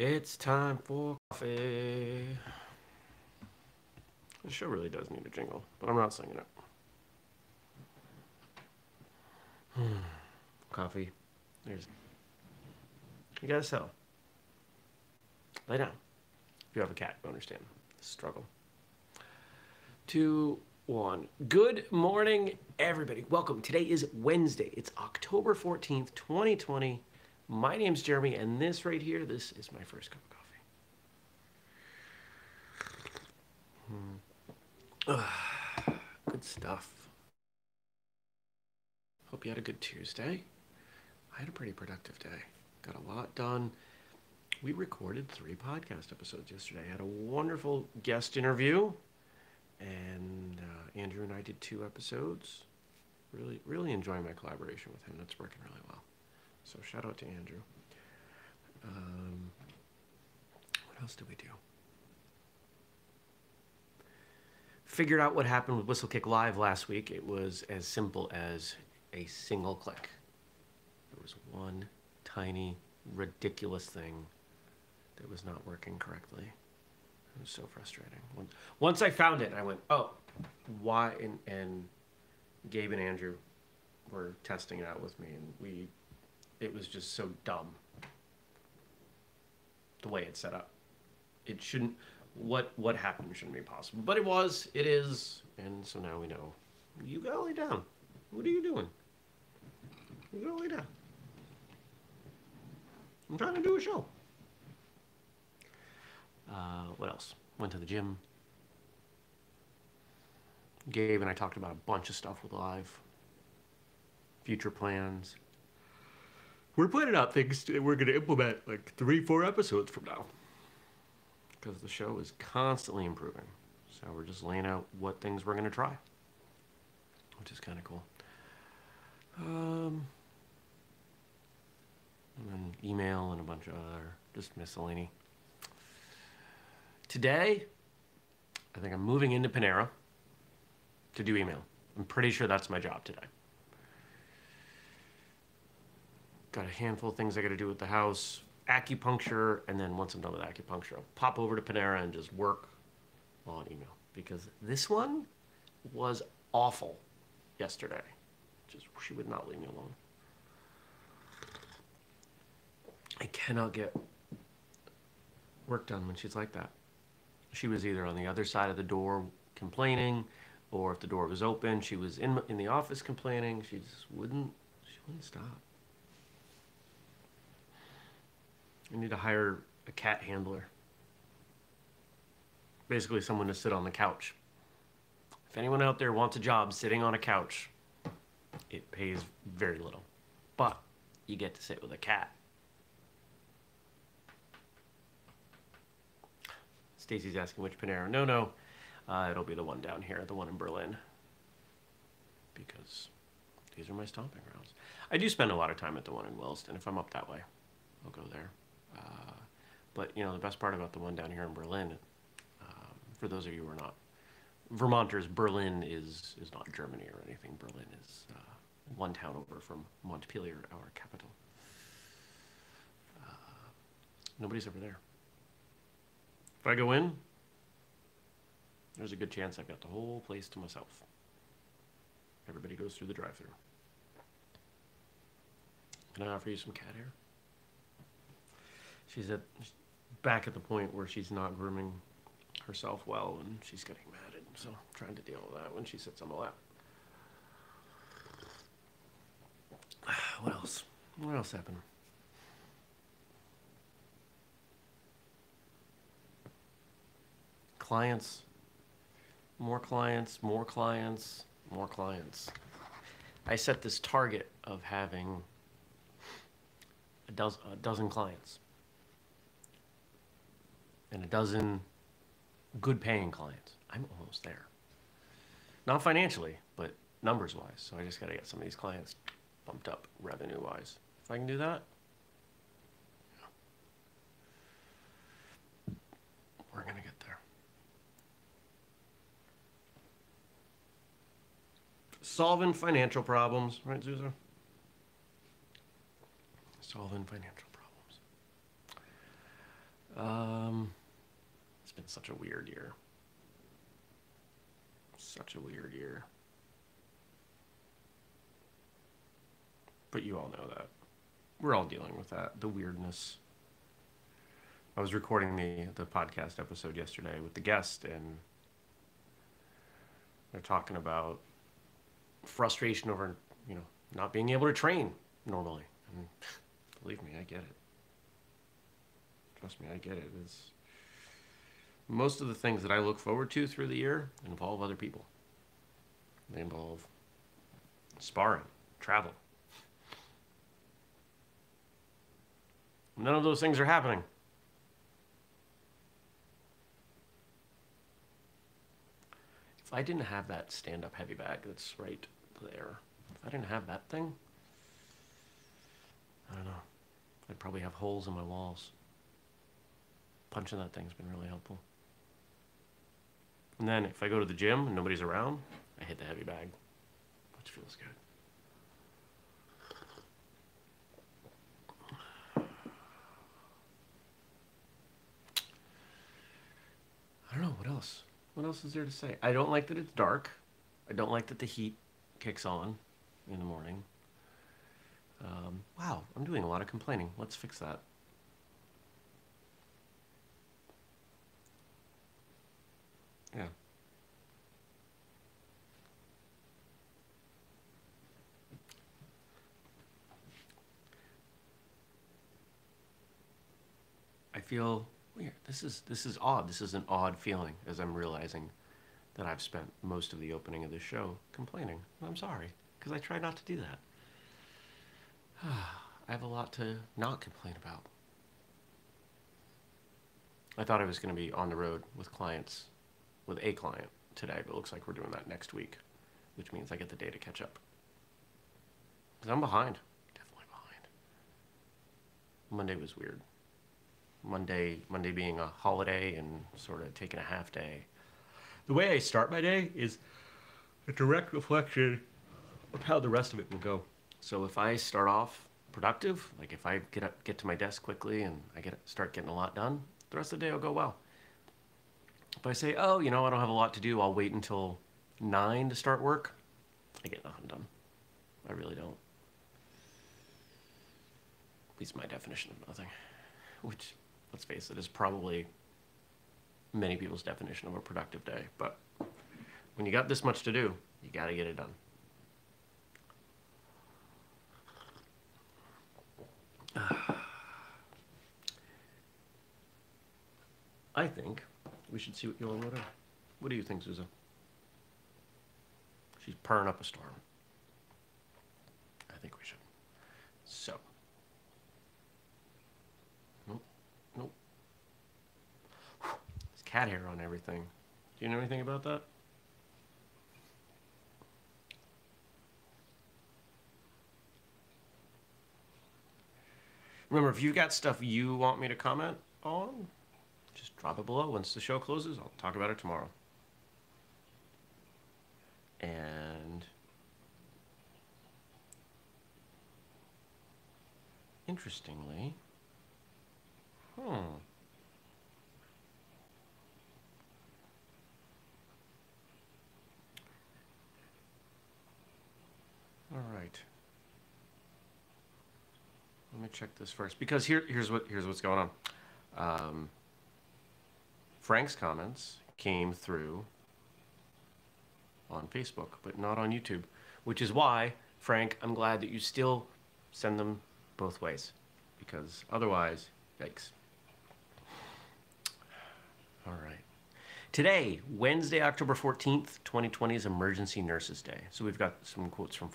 It's time for coffee. The show really does need a jingle, but I'm not singing it. Hmm. Coffee. There's. You gotta sell. Lay down. If you have a cat, you understand struggle. Two, one. Good morning, everybody. Welcome. Today is Wednesday. It's October 14th, 2020. My name's Jeremy, and this right here, this is my first cup of coffee. Hmm. Good stuff. Hope you had a good Tuesday. I had a pretty productive day. Got a lot done. We recorded three podcast episodes yesterday. I had a wonderful guest interview, and uh, Andrew and I did two episodes. Really, really enjoying my collaboration with him. That's working really well. So shout out to Andrew. Um, what else did we do? Figured out what happened with Whistlekick Live last week. It was as simple as a single click. There was one tiny, ridiculous thing that was not working correctly. It was so frustrating. Once I found it, I went, oh, why? And, and Gabe and Andrew were testing it out with me, and we, it was just so dumb the way it's set up. It shouldn't, what, what happened shouldn't be possible. But it was, it is, and so now we know. You gotta lay down. What are you doing? You gotta lay down. I'm trying to do a show. Uh, what else? Went to the gym. Gabe and I talked about a bunch of stuff with live. Future plans. We're planning out things that we're going to implement like three, four episodes from now. Because the show is constantly improving. So we're just laying out what things we're going to try, which is kind of cool. Um, and then email and a bunch of other just miscellany. Today, I think I'm moving into Panera to do email. I'm pretty sure that's my job today. Got a handful of things I got to do with the house, acupuncture, and then once I'm done with acupuncture, I'll pop over to Panera and just work on email because this one was awful yesterday. Just she would not leave me alone. I cannot get work done when she's like that. She was either on the other side of the door complaining, or if the door was open, she was in in the office complaining. She just wouldn't. She wouldn't stop. I need to hire a cat handler. Basically, someone to sit on the couch. If anyone out there wants a job sitting on a couch, it pays very little, but you get to sit with a cat. Stacy's asking which Panera. No, no, uh, it'll be the one down here, the one in Berlin, because these are my stomping grounds. I do spend a lot of time at the one in Williston. If I'm up that way, I'll go there. Uh, but you know, the best part about the one down here in Berlin, um, for those of you who are not Vermonters, Berlin is is not Germany or anything. Berlin is uh, one town over from Montpelier, our capital. Uh, nobody's ever there. If I go in, there's a good chance I've got the whole place to myself. Everybody goes through the drive-through. Can I offer you some cat hair? She's at back at the point where she's not grooming herself well, and she's getting matted. So I'm trying to deal with that when she sits on the lap. What else? What else happened? Clients. More clients, more clients, more clients. I set this target of having a a dozen clients and a dozen good paying clients. I'm almost there. Not financially, but numbers wise. So I just got to get some of these clients bumped up revenue wise. If I can do that, we're going to get there. Solving financial problems, right, Zuza? Solving financial problems. Um, been such a weird year. Such a weird year. But you all know that. We're all dealing with that, the weirdness. I was recording the, the podcast episode yesterday with the guest, and they're talking about frustration over, you know, not being able to train normally. Believe me, I get it. Trust me, I get it. It's most of the things that I look forward to through the year involve other people. They involve sparring, travel. None of those things are happening. If I didn't have that stand up heavy bag that's right there, if I didn't have that thing, I don't know. I'd probably have holes in my walls. Punching that thing's been really helpful. And then if I go to the gym and nobody's around, I hit the heavy bag, which feels good. I don't know what else. What else is there to say? I don't like that it's dark. I don't like that the heat kicks on in the morning. Um, wow, I'm doing a lot of complaining. Let's fix that. Yeah. I feel weird. This is this is odd. This is an odd feeling as I'm realizing that I've spent most of the opening of this show complaining. I'm sorry because I try not to do that. I have a lot to not complain about. I thought I was going to be on the road with clients, with a client today, but it looks like we're doing that next week, which means I get the day to catch up. Because I'm behind. Definitely behind. Monday was weird. Monday, Monday being a holiday and sort of taking a half day. The way I start my day is a direct reflection of how the rest of it will go. So if I start off productive, like if I get up, get to my desk quickly and I get start getting a lot done, the rest of the day will go well. If I say, oh, you know, I don't have a lot to do, I'll wait until nine to start work, I get nothing done. I really don't. At least my definition of nothing, which, let's face it, is probably many people's definition of a productive day. But when you got this much to do, you got to get it done. I think we should see what Yolan wrote in. What do you think, Susan? She's purring up a storm. I think we should. So. Nope. Nope. There's cat hair on everything. Do you know anything about that? Remember, if you've got stuff you want me to comment on, drop it below. Once the show closes, I'll talk about it tomorrow. And interestingly, hmm. All right. Let me check this first because here, here's what here's what's going on. Um, Frank's comments came through on Facebook, but not on YouTube, which is why, Frank, I'm glad that you still send them both ways, because otherwise, yikes. All right. Today, Wednesday, October 14th, 2020 is Emergency Nurses Day. So we've got some quotes from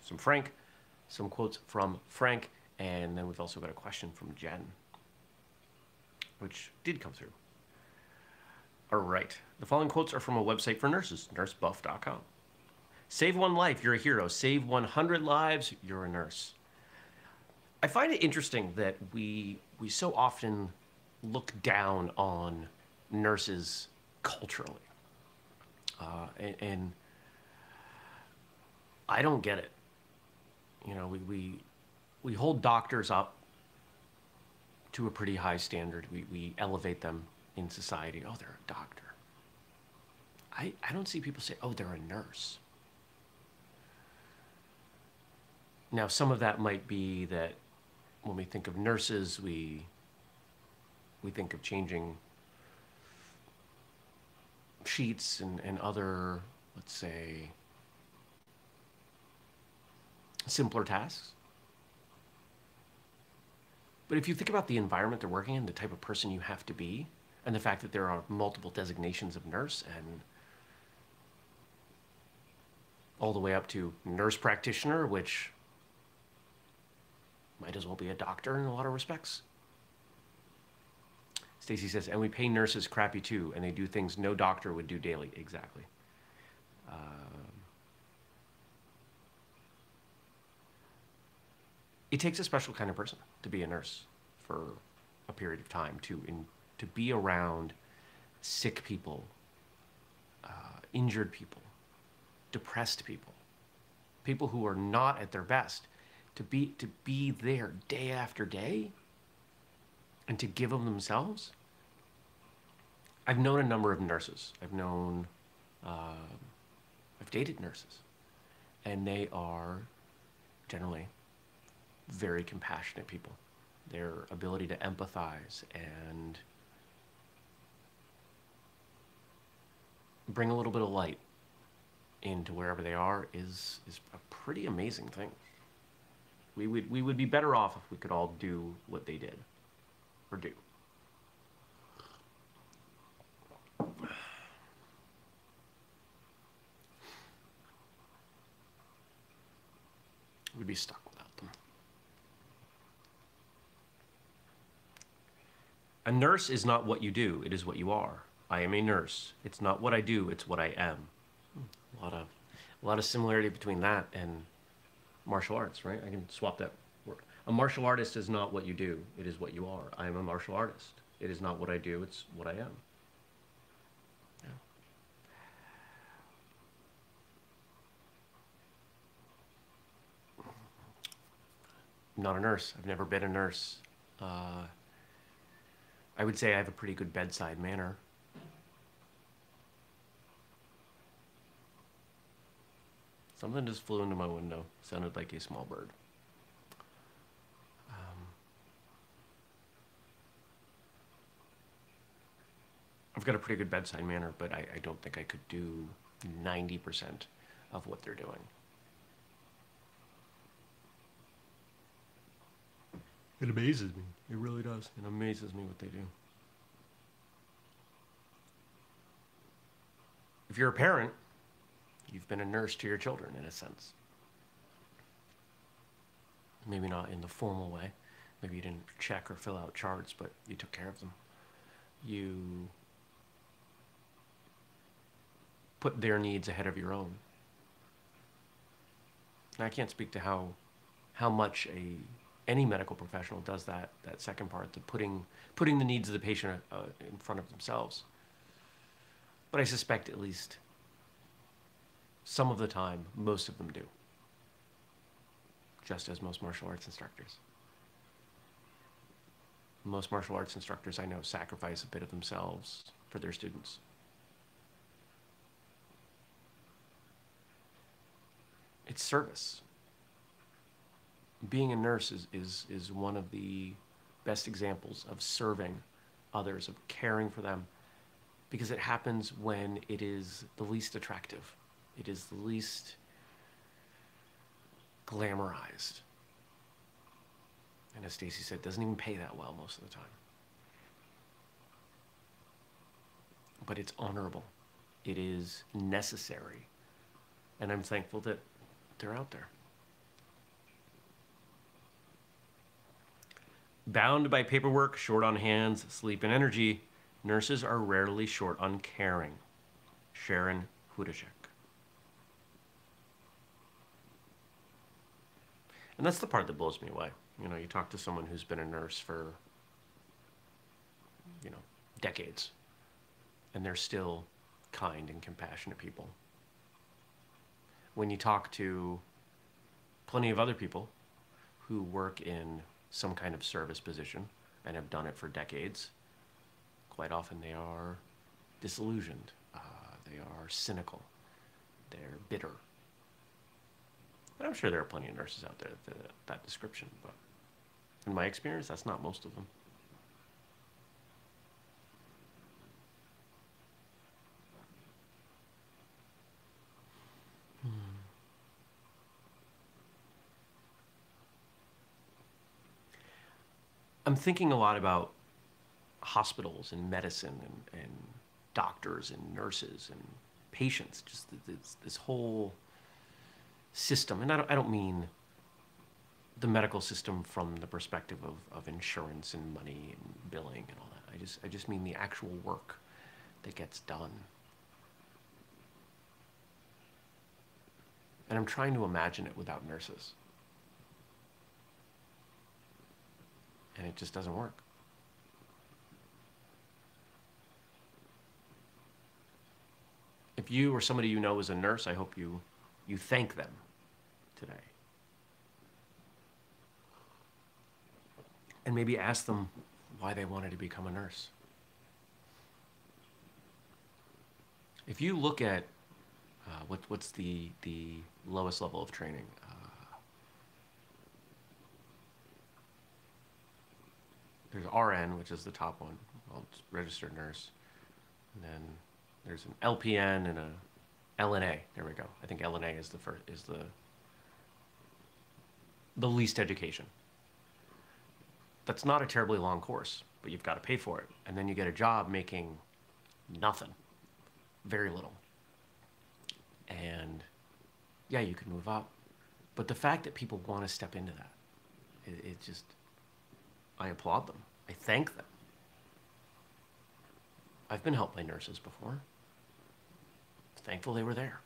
some Frank, some quotes from Frank, and then we've also got a question from Jen, which did come through. Right. The following quotes are from a website for nurses, nursebuff.com. Save one life, you're a hero. Save 100 lives, you're a nurse. I find it interesting that we we so often look down on nurses culturally, uh, and, and I don't get it. You know, we, we we hold doctors up to a pretty high standard. We, we elevate them in society. Oh, they're a doctor. I, I don't see people say, oh, they're a nurse. Now, some of that might be that when we think of nurses, we, we think of changing sheets and, and other, let's say, simpler tasks. But if you think about the environment they're working in, the type of person you have to be, and the fact that there are multiple designations of nurse and all the way up to nurse practitioner, which might as well be a doctor in a lot of respects. Stacy says, and we pay nurses crappy too, and they do things no doctor would do daily. Exactly. Um, it takes a special kind of person to be a nurse for a period of time to in, to be around sick people, uh, injured people, depressed people, people who are not at their best, to be to be there day after day and to give of themselves. I've known a number of nurses. I've known, uh, I've dated nurses, and they are generally very compassionate people. Their ability to empathize and bring a little bit of light into wherever they are is is a pretty amazing thing. We would we would be better off if we could all do what they did or do. We'd be stuck without them. A nurse is not what you do, it is what you are. I am a nurse. It's not what I do, it's what I am. A lot of, a lot of similarity between that and martial arts, right? I can swap that word. A martial artist is not what you do, it is what you are. I am a martial artist. It is not what I do, it's what I am. I'm not a nurse. I've never been a nurse. Uh, I would say I have a pretty good bedside manner. Something just flew into my window. Sounded like a small bird. Um, I've got a pretty good bedside manner, but I, I don't think I could do 90% of what they're doing. It amazes me. It really does. It amazes me what they do. If you're a parent, you've been a nurse to your children in a sense. Maybe not in the formal way. Maybe you didn't check or fill out charts, but you took care of them. You put their needs ahead of your own. And I can't speak to how how much a any medical professional does that that second part, the putting putting the needs of the patient uh, in front of themselves. But I suspect at least some of the time, most of them do. Just as most martial arts instructors. Most martial arts instructors I know sacrifice a bit of themselves for their students. It's service. Being a nurse is, is, is one of the best examples of serving others, of caring for them, because it happens when it is the least attractive. It is the least glamorized. And as Stacy said, doesn't even pay that well most of the time. But it's honorable. It is necessary. And I'm thankful that they're out there. Bound by paperwork, short on hands, sleep, and energy, nurses are rarely short on caring. Sharon Hudacek. And that's the part that blows me away. You know, you talk to someone who's been a nurse for, you know, decades, and they're still kind and compassionate people. When you talk to plenty of other people who work in some kind of service position, and have done it for decades, quite often they are disillusioned, uh, they are cynical, they're bitter. And I'm sure there are plenty of nurses out there that fit that description, but in my experience, that's not most of them. Hmm. I'm thinking a lot about hospitals and medicine and, and doctors and nurses and patients, just this, this whole system. And I don't, I don't mean the medical system from the perspective of, of insurance and money and billing and all that. I just, I just mean the actual work that gets done. And I'm trying to imagine it without nurses. and it just doesn't work. If you or somebody you know is a nurse, I hope you, you thank them today. And maybe ask them why they wanted to become a nurse. If you look at uh, what, what's the, the lowest level of training, there's RN, which is the top one, well, registered nurse. And then there's an LPN and a LNA. There we go. I think LNA is the first is the the least education. That's not a terribly long course, but you've got to pay for it. And then you get a job making nothing. Very little. And yeah, you can move up. But the fact that people want to step into that, it, it just I applaud them. I thank them. I've been helped by nurses before. Thankful they were there.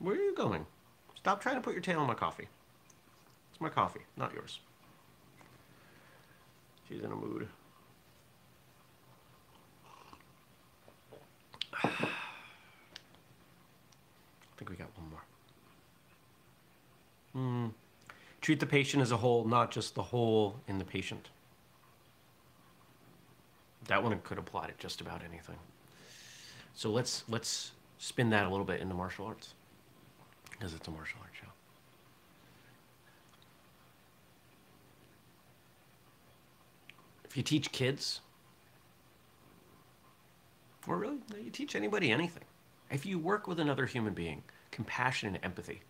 Where are you going? Stop trying to put your tail in my coffee. It's my coffee, not yours. She's in a mood. I think we got one more. Hmm. Treat the patient as a whole, not just the hole in the patient. That one could apply to just about anything. So let's let's spin that a little bit into martial arts because it's a martial arts show. If you teach kids, or really, you teach anybody anything. If you work with another human being, compassion and empathy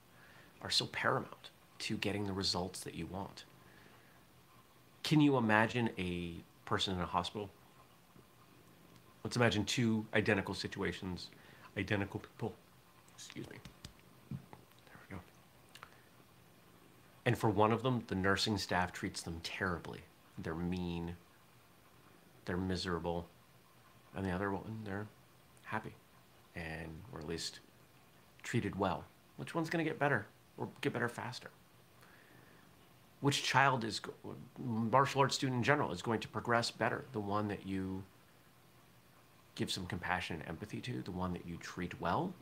are so paramount to getting the results that you want. Can you imagine a person in a hospital? Let's imagine two identical situations, identical people. Excuse me. There we go. And for one of them, the nursing staff treats them terribly. They're mean, they're miserable. And the other one, they're happy. And, or at least treated well. Which one's going to get better or get better faster? which child is martial arts student in general is going to progress better? The one that you give some compassion and empathy to? The one that you treat well?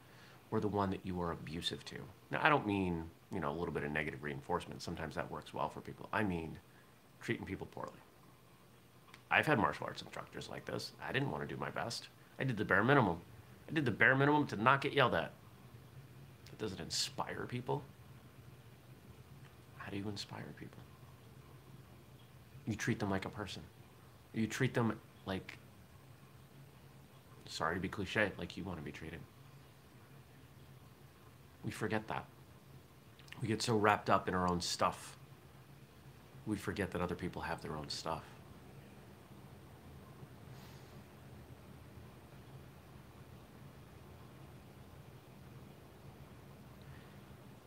Or the one that you are abusive to? Now i don't mean you know a little bit of negative reinforcement. Sometimes that works well for people. I mean treating people poorly i've had martial arts instructors like this i didn't want to do my best i did the bare minimum i did the bare minimum to not get yelled at that doesn't inspire people How do you inspire people? You treat them like a person. You treat them like, sorry to be cliche, like you want to be treated. We forget that. We get so wrapped up in our own stuff. We forget that other people have their own stuff.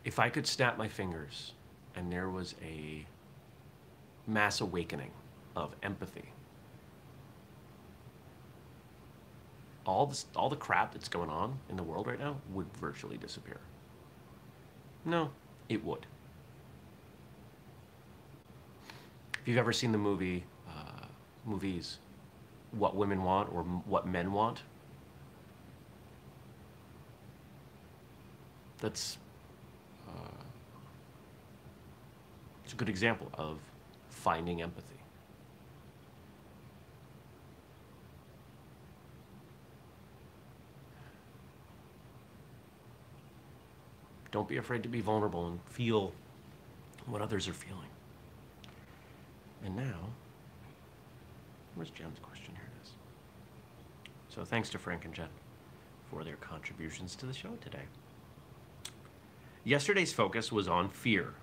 If I could snap my fingers and there was a mass awakening of empathy. All this, all the crap that's going on in the world right now would virtually disappear. No, it would. If you've ever seen the movie, uh, movies, What Women Want or What Men Want, that's It's a good example of finding empathy. Don't be afraid to be vulnerable and feel what others are feeling. And now, where's Jen's question? Here it is. So thanks to Frank and Jen for their contributions to the show today. Yesterday's focus was on fear,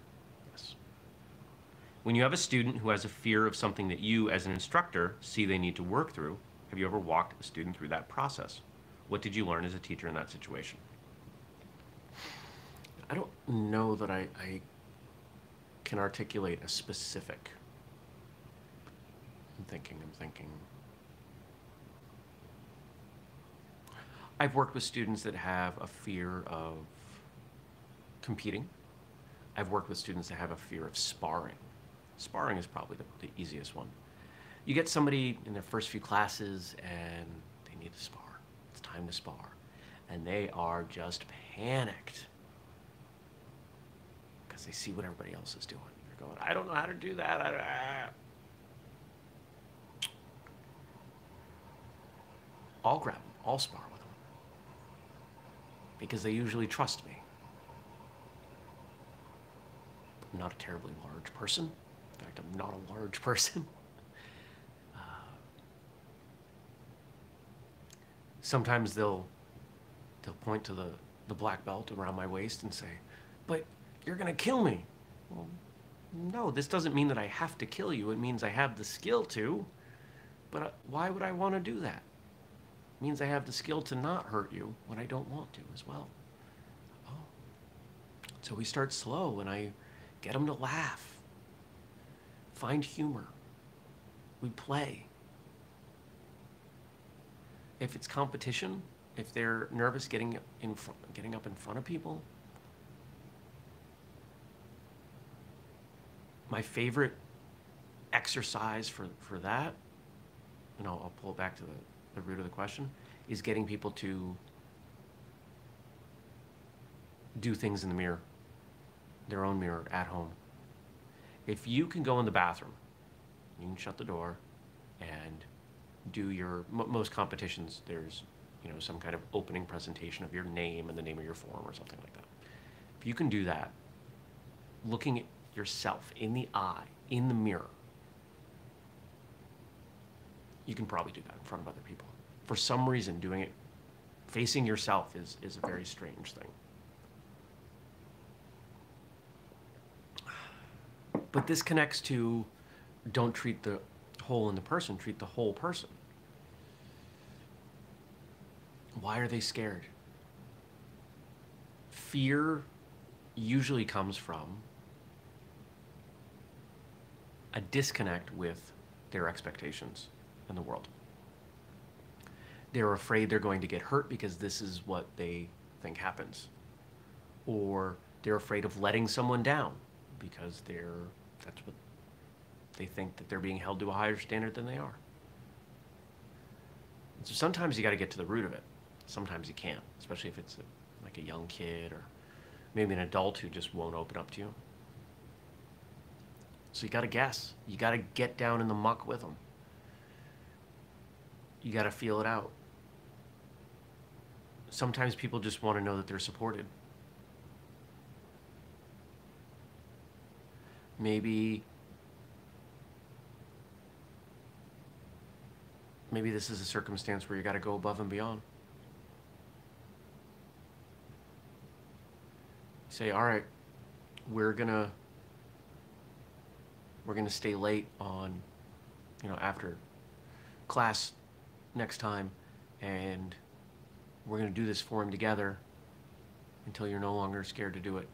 when you have a student who has a fear of something that you, as an instructor, see they need to work through, have you ever walked a student through that process? What did you learn as a teacher in that situation? I don't know that I, I can articulate a specific. I'm thinking, I'm thinking. I've worked with students that have a fear of competing. I've worked with students that have a fear of sparring. Sparring is probably the, the easiest one. You get somebody in their first few classes and they need to spar. It's time to spar. And they are just panicked because they see what everybody else is doing. They're going, I don't know how to do that. I ah. I'll grab them. I'll spar with them because they usually trust me. I'm not a terribly large person. Fact, I'm not a large person. Uh, sometimes they'll they'll point to the, the black belt around my waist and say, "But you're gonna kill me." Well, no, this doesn't mean that I have to kill you. It means I have the skill to. But uh, why would I want to do that? It means I have the skill to not hurt you when I don't want to as well. Oh. So we start slow and I get them to laugh, find humor. We play. If it's competition, if they're nervous getting in getting up in front of people, my favorite exercise for, for that, and I'll, I'll pull it back to the, the root of the question, is getting people to do things in the mirror, their own mirror at home. If you can go in the bathroom, you can shut the door and do your mo most competitions. There's you know some kind of opening presentation of your name and the name of your form or something like that. If you can do that, looking at yourself in the eye, in the mirror, you can probably do that in front of other people. For some reason, doing it facing yourself is, is a very strange thing. But this connects to don't treat the hole in the person, treat the whole person. Why are they scared? Fear usually comes from a disconnect with their expectations in the world. They're afraid they're going to get hurt because this is what they think happens. Or they're afraid of letting someone down because they're that's what they think that they're being held to a higher standard than they are. And so sometimes you got to get to the root of it. Sometimes you can't, especially if it's a, like a young kid or maybe an adult who just won't open up to you. So you got to guess. You got to get down in the muck with them. You got to feel it out. Sometimes people just want to know that they're supported. Maybe maybe this is a circumstance where you got to go above and beyond. Say, all right, we're gonna we're gonna stay late on, you know, after class next time, and we're gonna do this for him together until you're no longer scared to do it.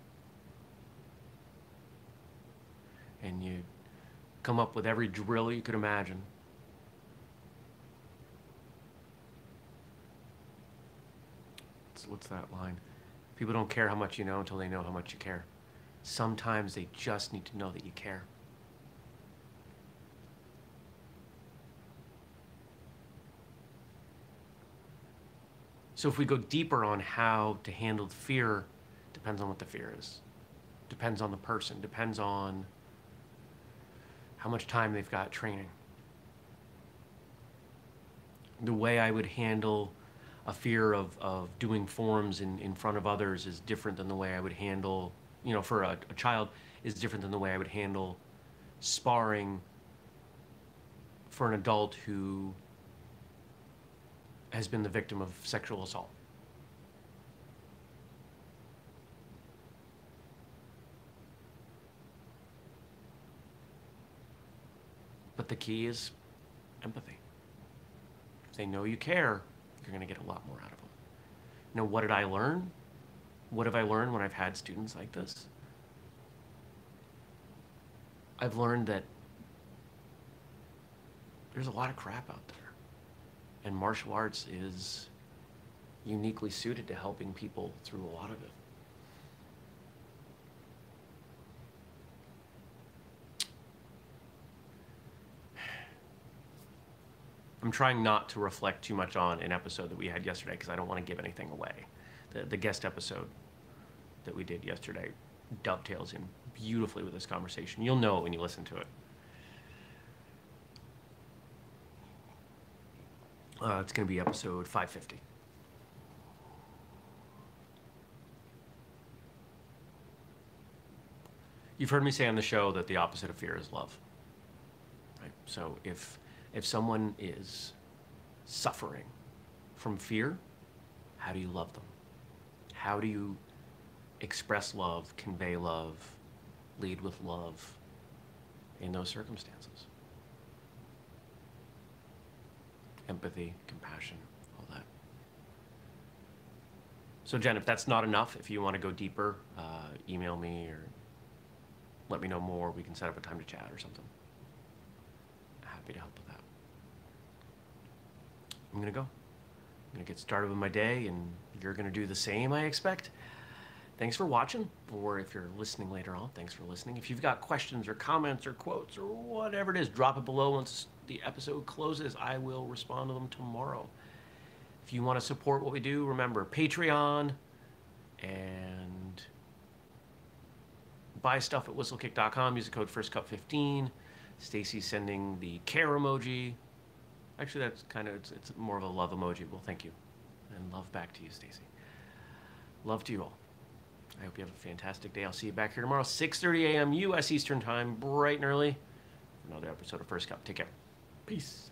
And you come up with every drill you could imagine. What's, what's that line? People don't care how much you know until they know how much you care. Sometimes they just need to know that you care. So if we go deeper on how to handle fear, depends on what the fear is. Depends on the person, depends on how much time they've got training. The way I would handle a fear of, of doing forms in, in front of others is different than the way I would handle, you know, for a, a child is different than the way I would handle sparring for an adult who has been the victim of sexual assault. But the key is empathy. If they know you care, you're going to get a lot more out of them. Now, what did I learn? What have I learned when I've had students like this? I've learned that there's a lot of crap out there. And martial arts is uniquely suited to helping people through a lot of it. I'm trying not to reflect too much on an episode that we had yesterday because I don't want to give anything away. The, the guest episode that we did yesterday dovetails in beautifully with this conversation. You'll know it when you listen to it. Uh, it's going to be episode 550. You've heard me say on the show that the opposite of fear is love. Right? So if if someone is suffering from fear, how do you love them? How do you express love, convey love, lead with love in those circumstances? Empathy, compassion, all that. So, Jen, if that's not enough, if you want to go deeper, uh, email me or let me know more. We can set up a time to chat or something. Happy to help with that. I'm gonna go. I'm gonna get started with my day, and you're gonna do the same, I expect. Thanks for watching, or if you're listening later on, thanks for listening. If you've got questions or comments or quotes or whatever it is, drop it below once the episode closes. I will respond to them tomorrow. If you want to support what we do, remember Patreon and buy stuff at whistlekick.com. Use the code FirstCup15. Stacy's sending the care emoji. Actually, that's kind of it's, it's more of a love emoji. Well, thank you, and love back to you, Stacy. Love to you all. I hope you have a fantastic day. I'll see you back here tomorrow, 6:30 a.m. U.S. Eastern Time, bright and early, another episode of First Cup. Take care. Peace.